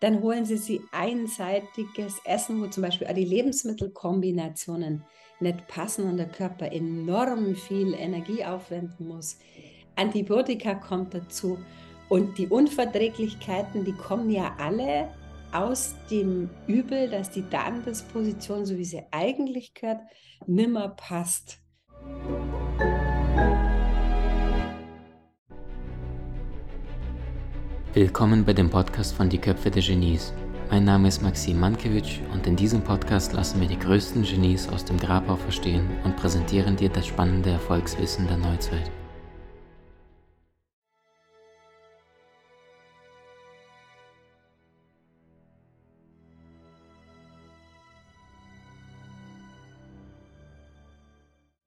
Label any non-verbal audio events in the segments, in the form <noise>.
dann holen sie sie einseitiges Essen, wo zum Beispiel auch die Lebensmittelkombinationen nicht passen und der Körper enorm viel Energie aufwenden muss. Antibiotika kommt dazu und die Unverträglichkeiten, die kommen ja alle aus dem Übel, dass die Darmdisposition, so wie sie eigentlich gehört, nimmer passt. Willkommen bei dem Podcast von Die Köpfe der Genies. Mein Name ist Maxim Mankewitsch und in diesem Podcast lassen wir die größten Genies aus dem Grabau verstehen und präsentieren dir das spannende Erfolgswissen der Neuzeit.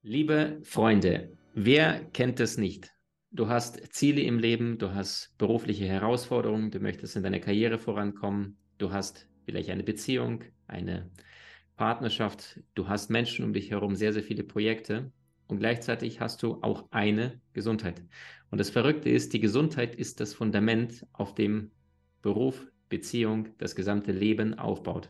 Liebe Freunde, wer kennt es nicht? Du hast Ziele im Leben, du hast berufliche Herausforderungen, du möchtest in deiner Karriere vorankommen, du hast vielleicht eine Beziehung, eine Partnerschaft, du hast Menschen um dich herum, sehr, sehr viele Projekte und gleichzeitig hast du auch eine Gesundheit. Und das Verrückte ist, die Gesundheit ist das Fundament, auf dem Beruf, Beziehung, das gesamte Leben aufbaut.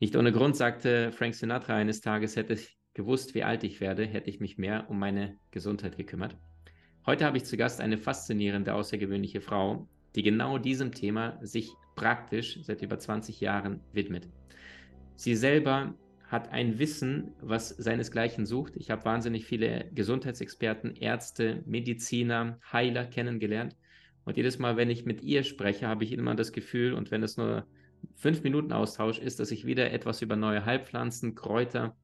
Nicht ohne Grund sagte Frank Sinatra eines Tages, hätte ich gewusst, wie alt ich werde, hätte ich mich mehr um meine Gesundheit gekümmert. Heute habe ich zu Gast eine faszinierende, außergewöhnliche Frau, die genau diesem Thema sich praktisch seit über 20 Jahren widmet. Sie selber hat ein Wissen, was seinesgleichen sucht. Ich habe wahnsinnig viele Gesundheitsexperten, Ärzte, Mediziner, Heiler kennengelernt. Und jedes Mal, wenn ich mit ihr spreche, habe ich immer das Gefühl, und wenn es nur fünf Minuten Austausch ist, dass ich wieder etwas über neue Heilpflanzen, Kräuter,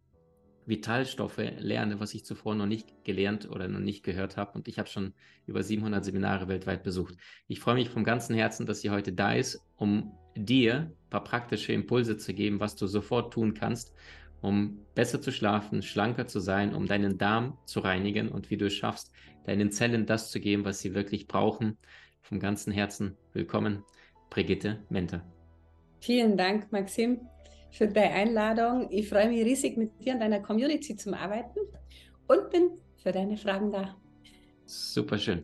Vitalstoffe lerne, was ich zuvor noch nicht gelernt oder noch nicht gehört habe. Und ich habe schon über 700 Seminare weltweit besucht. Ich freue mich vom ganzen Herzen, dass sie heute da ist, um dir ein paar praktische Impulse zu geben, was du sofort tun kannst, um besser zu schlafen, schlanker zu sein, um deinen Darm zu reinigen und wie du es schaffst, deinen Zellen das zu geben, was sie wirklich brauchen. Vom ganzen Herzen willkommen, Brigitte Menter. Vielen Dank, Maxim für deine Einladung. Ich freue mich riesig, mit dir und deiner Community zu arbeiten und bin für deine Fragen da. Super schön.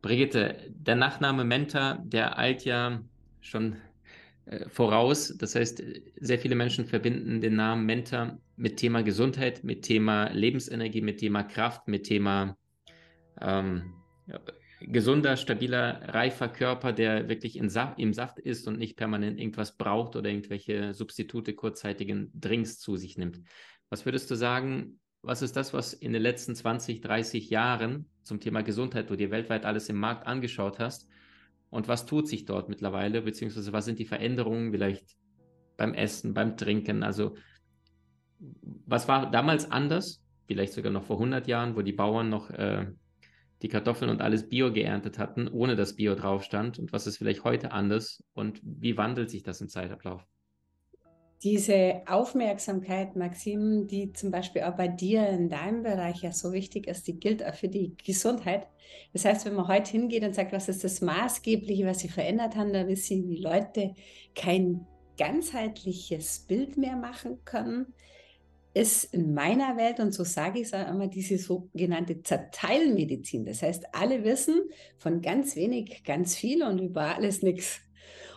Brigitte, der Nachname Mentor, der eilt ja schon äh, voraus. Das heißt, sehr viele Menschen verbinden den Namen Mentor mit Thema Gesundheit, mit Thema Lebensenergie, mit Thema Kraft, mit Thema ähm, gesunder, stabiler, reifer Körper, der wirklich Saft, im Saft ist und nicht permanent irgendwas braucht oder irgendwelche Substitute kurzzeitigen Drinks zu sich nimmt. Was würdest du sagen, was ist das, was in den letzten 20, 30 Jahren zum Thema Gesundheit, du dir weltweit alles im Markt angeschaut hast und was tut sich dort mittlerweile, beziehungsweise was sind die Veränderungen vielleicht beim Essen, beim Trinken, also was war damals anders, vielleicht sogar noch vor 100 Jahren, wo die Bauern noch äh, die Kartoffeln und alles Bio geerntet hatten, ohne dass Bio drauf stand? Und was ist vielleicht heute anders? Und wie wandelt sich das im Zeitablauf? Diese Aufmerksamkeit, Maxim, die zum Beispiel auch bei dir in deinem Bereich ja so wichtig ist, die gilt auch für die Gesundheit. Das heißt, wenn man heute hingeht und sagt, was ist das Maßgebliche, was sie verändert haben, da wissen die Leute kein ganzheitliches Bild mehr machen können, ist in meiner Welt, und so sage ich es auch immer, diese sogenannte Zerteilmedizin. Das heißt, alle wissen von ganz wenig ganz viel und über alles nichts.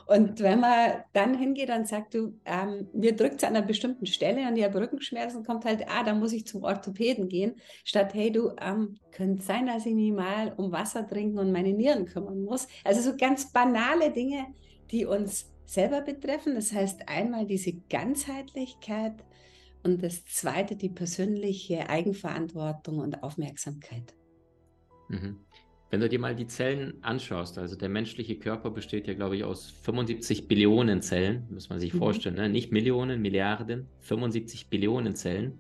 Und wenn man dann hingeht und sagt, du, ähm, mir drückt es an einer bestimmten Stelle und ich habe Rückenschmerzen, kommt halt, ah, da muss ich zum Orthopäden gehen, statt, hey, du, ähm, könnte sein, dass ich mich mal um Wasser trinken und meine Nieren kümmern muss. Also so ganz banale Dinge, die uns selber betreffen. Das heißt, einmal diese Ganzheitlichkeit, und das zweite, die persönliche Eigenverantwortung und Aufmerksamkeit. Mhm. Wenn du dir mal die Zellen anschaust, also der menschliche Körper besteht ja, glaube ich, aus 75 Billionen Zellen, muss man sich mhm. vorstellen, ne? nicht Millionen, Milliarden, 75 Billionen Zellen.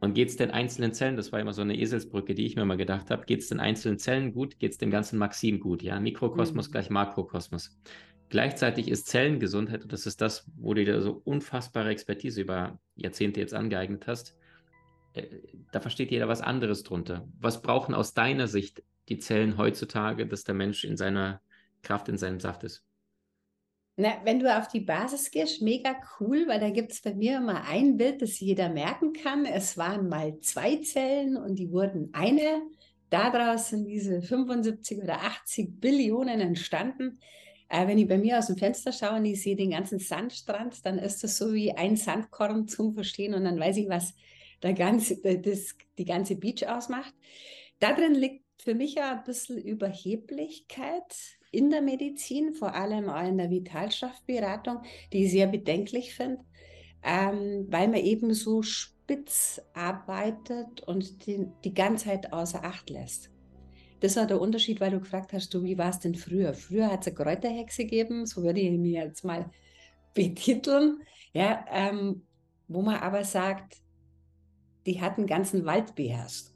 Und geht es den einzelnen Zellen, das war immer so eine Eselsbrücke, die ich mir mal gedacht habe, geht es den einzelnen Zellen gut, geht es dem ganzen Maxim gut, ja, Mikrokosmos mhm. gleich Makrokosmos. Gleichzeitig ist Zellengesundheit, und das ist das, wo du dir so unfassbare Expertise über Jahrzehnte jetzt angeeignet hast, äh, da versteht jeder was anderes drunter. Was brauchen aus deiner Sicht die Zellen heutzutage, dass der Mensch in seiner Kraft, in seinem Saft ist? Na, wenn du auf die Basis gehst, mega cool, weil da gibt es bei mir immer ein Bild, das jeder merken kann. Es waren mal zwei Zellen und die wurden eine. Daraus sind diese 75 oder 80 Billionen entstanden. Äh, wenn ich bei mir aus dem Fenster schaue und ich sehe den ganzen Sandstrand, dann ist das so wie ein Sandkorn zum Verstehen und dann weiß ich, was der ganze, das, die ganze Beach ausmacht. Da drin liegt für mich ja ein bisschen Überheblichkeit in der Medizin, vor allem auch in der Vitalstoffberatung, die ich sehr bedenklich finde, ähm, weil man eben so spitz arbeitet und die, die Ganzheit außer Acht lässt. Das war der Unterschied, weil du gefragt hast, du, wie war es denn früher? Früher hat es eine Kräuterhexe gegeben, so würde ich mir jetzt mal <laughs> betiteln, ja, ähm, wo man aber sagt, die hat einen ganzen Wald beherrscht.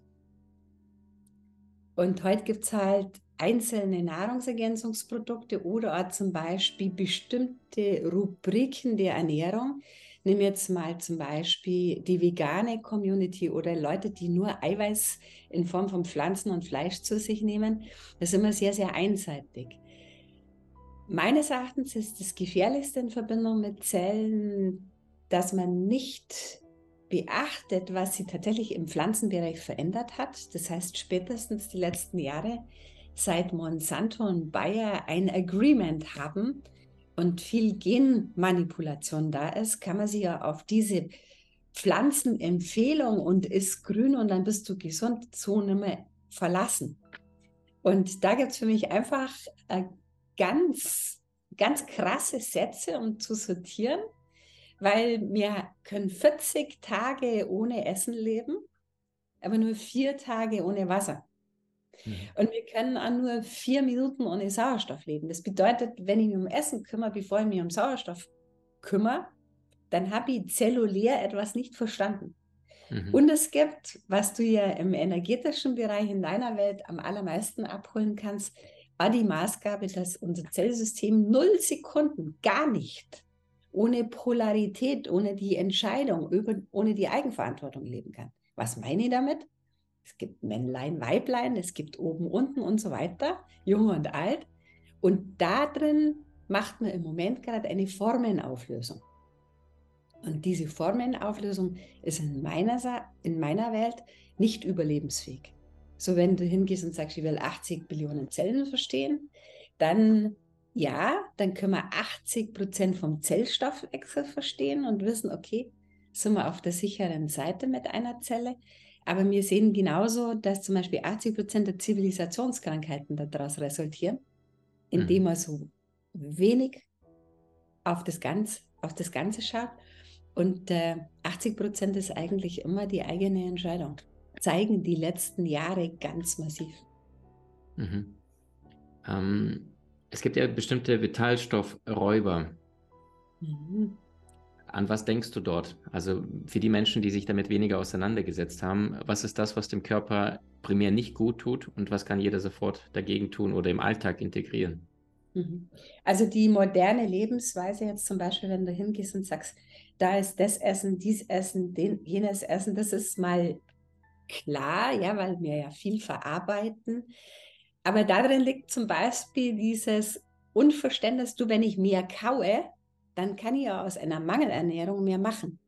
Und heute gibt es halt einzelne Nahrungsergänzungsprodukte oder auch zum Beispiel bestimmte Rubriken der Ernährung. Nimm jetzt mal zum Beispiel die vegane Community oder Leute, die nur Eiweiß in Form von Pflanzen und Fleisch zu sich nehmen. Das ist immer sehr, sehr einseitig. Meines Erachtens ist das Gefährlichste in Verbindung mit Zellen, dass man nicht beachtet, was sie tatsächlich im Pflanzenbereich verändert hat. Das heißt, spätestens die letzten Jahre, seit Monsanto und Bayer ein Agreement haben und viel Genmanipulation da ist, kann man sich ja auf diese Pflanzenempfehlung und ist grün und dann bist du gesund, so nicht mehr verlassen. Und da gibt es für mich einfach äh, ganz, ganz krasse Sätze, um zu sortieren weil wir können 40 Tage ohne Essen leben, aber nur vier Tage ohne Wasser. Mhm. Und wir können auch nur vier Minuten ohne Sauerstoff leben. Das bedeutet, wenn ich mich um Essen kümmere, bevor ich mich um Sauerstoff kümmere, dann habe ich zellulär etwas nicht verstanden. Mhm. Und es gibt, was du ja im energetischen Bereich in deiner Welt am allermeisten abholen kannst, war die Maßgabe, dass unser Zellsystem null Sekunden gar nicht ohne Polarität, ohne die Entscheidung, ohne die Eigenverantwortung leben kann. Was meine ich damit? Es gibt Männlein, Weiblein, es gibt oben, unten und so weiter, jung und alt. Und da drin macht man im Moment gerade eine Formenauflösung. Und diese Formenauflösung ist in meiner, in meiner Welt nicht überlebensfähig. So, wenn du hingehst und sagst, ich will 80 Billionen Zellen verstehen, dann ja, dann können wir 80 Prozent vom Zellstoffwechsel verstehen und wissen, okay, sind wir auf der sicheren Seite mit einer Zelle. Aber wir sehen genauso, dass zum Beispiel 80 Prozent der Zivilisationskrankheiten daraus resultieren, indem mhm. man so wenig auf das, Ganz, auf das Ganze schaut. Und äh, 80 Prozent ist eigentlich immer die eigene Entscheidung. Zeigen die letzten Jahre ganz massiv. Mhm. Ähm, es gibt ja bestimmte Vitalstoffräuber. Mhm. An was denkst du dort? Also für die Menschen, die sich damit weniger auseinandergesetzt haben, was ist das, was dem Körper primär nicht gut tut und was kann jeder sofort dagegen tun oder im Alltag integrieren? Mhm. Also die moderne Lebensweise jetzt zum Beispiel, wenn du hingehst und sagst, da ist das Essen, dies Essen, den, jenes Essen, das ist mal klar, ja, weil wir ja viel verarbeiten. Aber darin liegt zum Beispiel dieses Unverständnis, du, wenn ich mehr kaue, dann kann ich ja aus einer Mangelernährung mehr machen.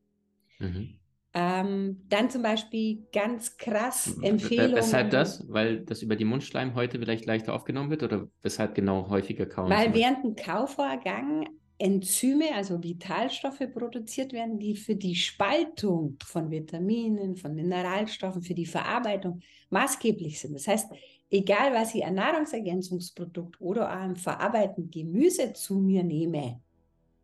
Mhm. Ähm, dann zum Beispiel ganz krass Empfehlungen. Weshalb das? Weil das über die Mundschleim heute vielleicht leichter aufgenommen wird oder weshalb genau häufiger kauen? Weil während dem Kauvorgang Enzyme, also Vitalstoffe produziert werden, die für die Spaltung von Vitaminen, von Mineralstoffen, für die Verarbeitung maßgeblich sind. Das heißt, egal was ich an Nahrungsergänzungsprodukt oder am verarbeiteten Gemüse zu mir nehme,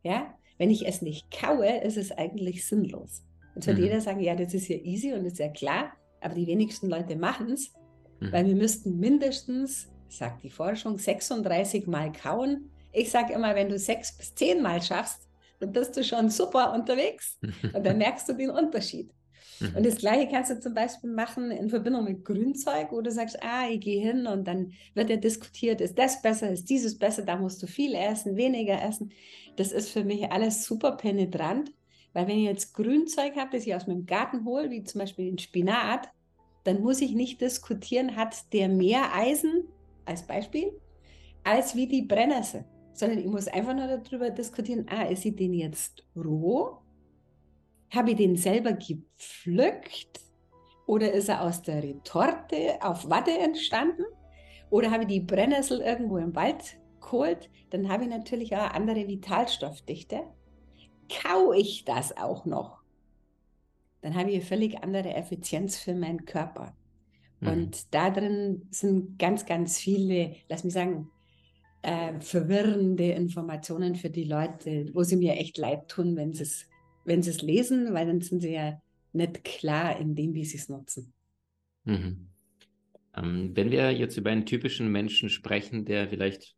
ja, wenn ich es nicht kaue, ist es eigentlich sinnlos. Jetzt wird mhm. jeder sagen, ja, das ist ja easy und ist ja klar, aber die wenigsten Leute machen es, mhm. weil wir müssten mindestens, sagt die Forschung, 36 Mal kauen. Ich sage immer, wenn du sechs bis zehn Mal schaffst, dann bist du schon super unterwegs <laughs> und dann merkst du den Unterschied. Mhm. Und das Gleiche kannst du zum Beispiel machen in Verbindung mit Grünzeug, wo du sagst, ah, ich gehe hin und dann wird ja diskutiert, ist das besser, ist dieses besser, da musst du viel essen, weniger essen. Das ist für mich alles super penetrant, weil wenn ich jetzt Grünzeug habe, das ich aus meinem Garten hole, wie zum Beispiel den Spinat, dann muss ich nicht diskutieren, hat der mehr Eisen als Beispiel, als wie die Brennnessel, sondern ich muss einfach nur darüber diskutieren, ah, ist sie den jetzt roh habe ich den selber gepflückt oder ist er aus der Retorte auf Watte entstanden? Oder habe ich die Brennnessel irgendwo im Wald geholt, dann habe ich natürlich auch eine andere Vitalstoffdichte. Kau ich das auch noch, dann habe ich eine völlig andere Effizienz für meinen Körper. Mhm. Und da drin sind ganz, ganz viele, lass mich sagen, äh, verwirrende Informationen für die Leute, wo sie mir echt leid tun, wenn sie es wenn sie es lesen, weil dann sind sie ja nicht klar in dem, wie sie es nutzen. Mhm. Ähm, wenn wir jetzt über einen typischen Menschen sprechen, der vielleicht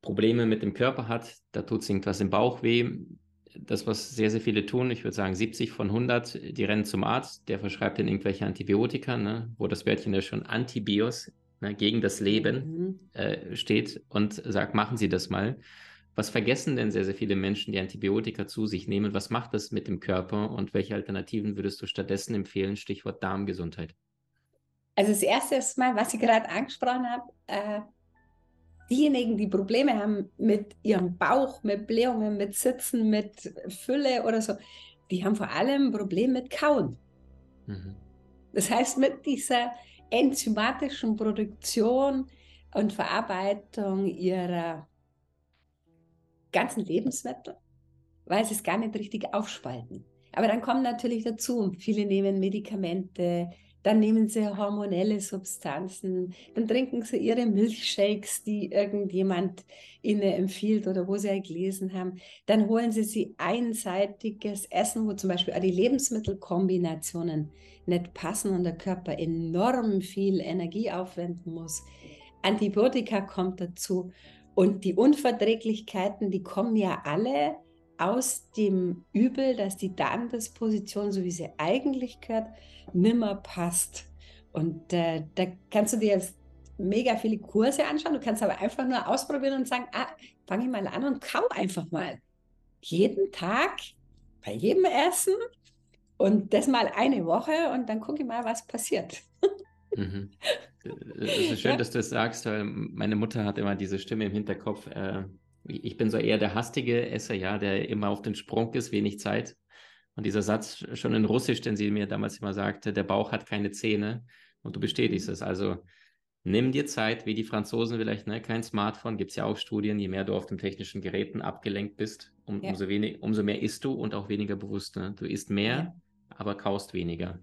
Probleme mit dem Körper hat, da tut es irgendwas im Bauch weh, das, was sehr, sehr viele tun, ich würde sagen 70 von 100, die rennen zum Arzt, der verschreibt ihnen irgendwelche Antibiotika, ne, wo das Wörtchen ja schon Antibios, ne, gegen das Leben mhm. äh, steht und sagt, machen Sie das mal. Was vergessen denn sehr, sehr viele Menschen, die Antibiotika zu sich nehmen? Was macht das mit dem Körper und welche Alternativen würdest du stattdessen empfehlen? Stichwort Darmgesundheit. Also das erste ist mal, was ich gerade angesprochen habe, äh, diejenigen, die Probleme haben mit ihrem Bauch, mit Blähungen, mit Sitzen, mit Fülle oder so, die haben vor allem ein Problem mit Kauen. Mhm. Das heißt, mit dieser enzymatischen Produktion und Verarbeitung ihrer ganzen Lebensmittel, weil sie es gar nicht richtig aufspalten. Aber dann kommen natürlich dazu, viele nehmen Medikamente, dann nehmen sie hormonelle Substanzen, dann trinken sie ihre Milchshakes, die irgendjemand ihnen empfiehlt oder wo sie ja gelesen haben. Dann holen sie sie einseitiges Essen, wo zum Beispiel auch die Lebensmittelkombinationen nicht passen und der Körper enorm viel Energie aufwenden muss. Antibiotika kommt dazu und die Unverträglichkeiten, die kommen ja alle aus dem Übel, dass die Darmdisposition, so wie sie eigentlich gehört, nimmer passt. Und äh, da kannst du dir jetzt mega viele Kurse anschauen. Du kannst aber einfach nur ausprobieren und sagen, ah, fange ich mal an und kau einfach mal. Jeden Tag, bei jedem Essen und das mal eine Woche und dann gucke ich mal, was passiert. <laughs> Mhm. <laughs> Es ist schön, ja. dass du es das sagst, weil meine Mutter hat immer diese Stimme im Hinterkopf. Äh, ich bin so eher der hastige Esser, ja, der immer auf den Sprung ist, wenig Zeit. Und dieser Satz schon in Russisch, den sie mir damals immer sagte, der Bauch hat keine Zähne und du bestätigst es. Also nimm dir Zeit, wie die Franzosen vielleicht, ne? kein Smartphone, gibt es ja auch Studien, je mehr du auf den technischen Geräten abgelenkt bist, um, ja. umso, wenig, umso mehr isst du und auch weniger bewusst. Ne? Du isst mehr, ja. aber kaust weniger.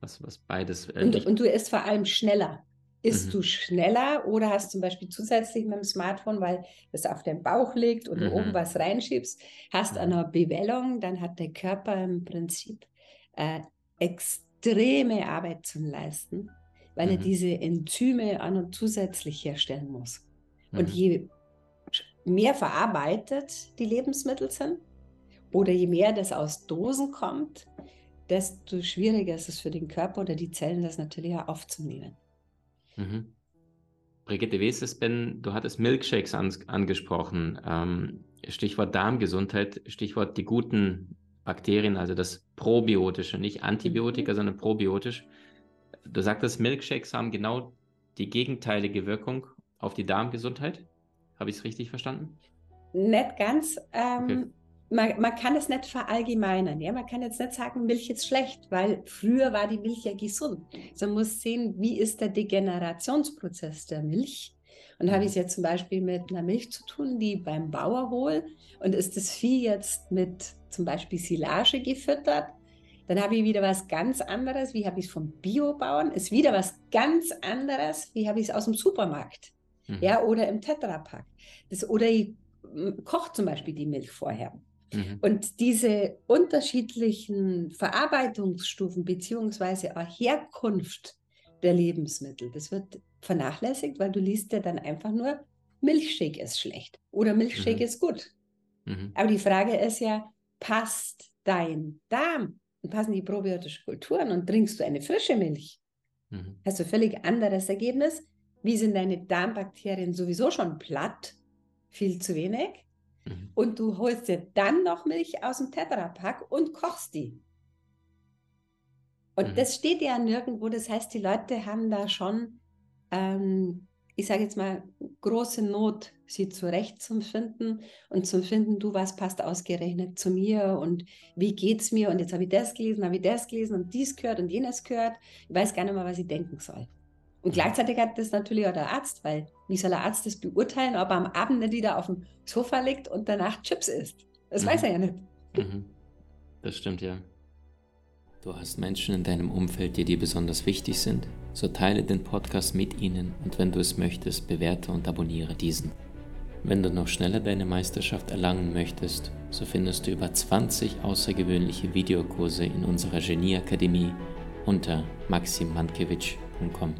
Was, was beides. Äh, und, und, du isst vor allem schneller. Isst mhm. du schneller oder hast zum Beispiel zusätzlich mit dem Smartphone, weil das auf dem Bauch liegt und mhm. du oben was reinschiebst, hast mhm. eine Bewellung, dann hat der Körper im Prinzip äh, extreme Arbeit zu leisten, weil er mhm. diese Enzyme an und zusätzlich herstellen muss. Und mhm. je mehr verarbeitet die Lebensmittel sind oder je mehr das aus Dosen kommt, desto schwieriger ist es für den Körper oder die Zellen, das natürlich auch aufzunehmen. Mhm. Brigitte, wie ist es, Ben? Du hattest Milkshakes an, angesprochen. Ähm, Stichwort Darmgesundheit, Stichwort die guten Bakterien, also das Probiotische, nicht Antibiotika, mhm. sondern probiotisch. Du sagtest, Milkshakes haben genau die gegenteilige Wirkung auf die Darmgesundheit. Habe ich es richtig verstanden? Nicht ganz. Ähm, okay man, man kann es nicht verallgemeinern. Ja? Man kann jetzt nicht sagen, Milch ist schlecht, weil früher war die Milch ja gesund. So man muss sehen, wie ist der Degenerationsprozess der Milch. Und habe ich es jetzt zum Beispiel mit einer Milch zu tun, die beim Bauer holt und ist das Vieh jetzt mit zum Beispiel Silage gefüttert, dann habe ich wieder was ganz anderes, wie habe ich es vom Biobauern, ist wieder was ganz anderes, wie habe ich es aus dem Supermarkt. Mhm. Ja, oder im Tetrapack. Das, oder ich koche zum Beispiel die Milch vorher. Mhm. Und diese unterschiedlichen Verarbeitungsstufen beziehungsweise auch Herkunft der Lebensmittel, das wird vernachlässigt, weil du liest ja dann einfach nur, Milchshake ist schlecht oder Milchshake mhm. ist gut. Mhm. Aber die Frage ist ja, passt dein Darm und passen die probiotischen Kulturen und trinkst du eine frische Milch? Mhm. Hast du ein völlig anderes Ergebnis? Wie sind deine Darmbakterien sowieso schon platt? Viel zu wenig. Mhm. Und du holst dir dann noch Milch aus dem Tetrapack und kochst die. Und mhm. das steht ja nirgendwo. Das heißt, die Leute haben da schon, ähm, ich sage jetzt mal, große Not, sie zurechtzufinden und zu finden, du, was passt ausgerechnet zu mir und wie geht es mir? Und jetzt habe ich das gelesen, habe ich das gelesen und dies gehört und jenes gehört. Ich weiß gar nicht mehr, was ich denken soll. Und gleichzeitig hat das natürlich auch der Arzt, weil wie soll der Arzt das beurteilen, ob er am Abend nicht wieder auf dem Sofa liegt und danach Chips isst? Das mhm. weiß er ja nicht. Mhm. Das stimmt, ja. Du hast Menschen in deinem Umfeld, die dir besonders wichtig sind? So teile den Podcast mit ihnen und wenn du es möchtest, bewerte und abonniere diesen. Wenn du noch schneller deine Meisterschaft erlangen möchtest, so findest du über 20 außergewöhnliche Videokurse in unserer Genieakademie unter maximmankiewicz.com.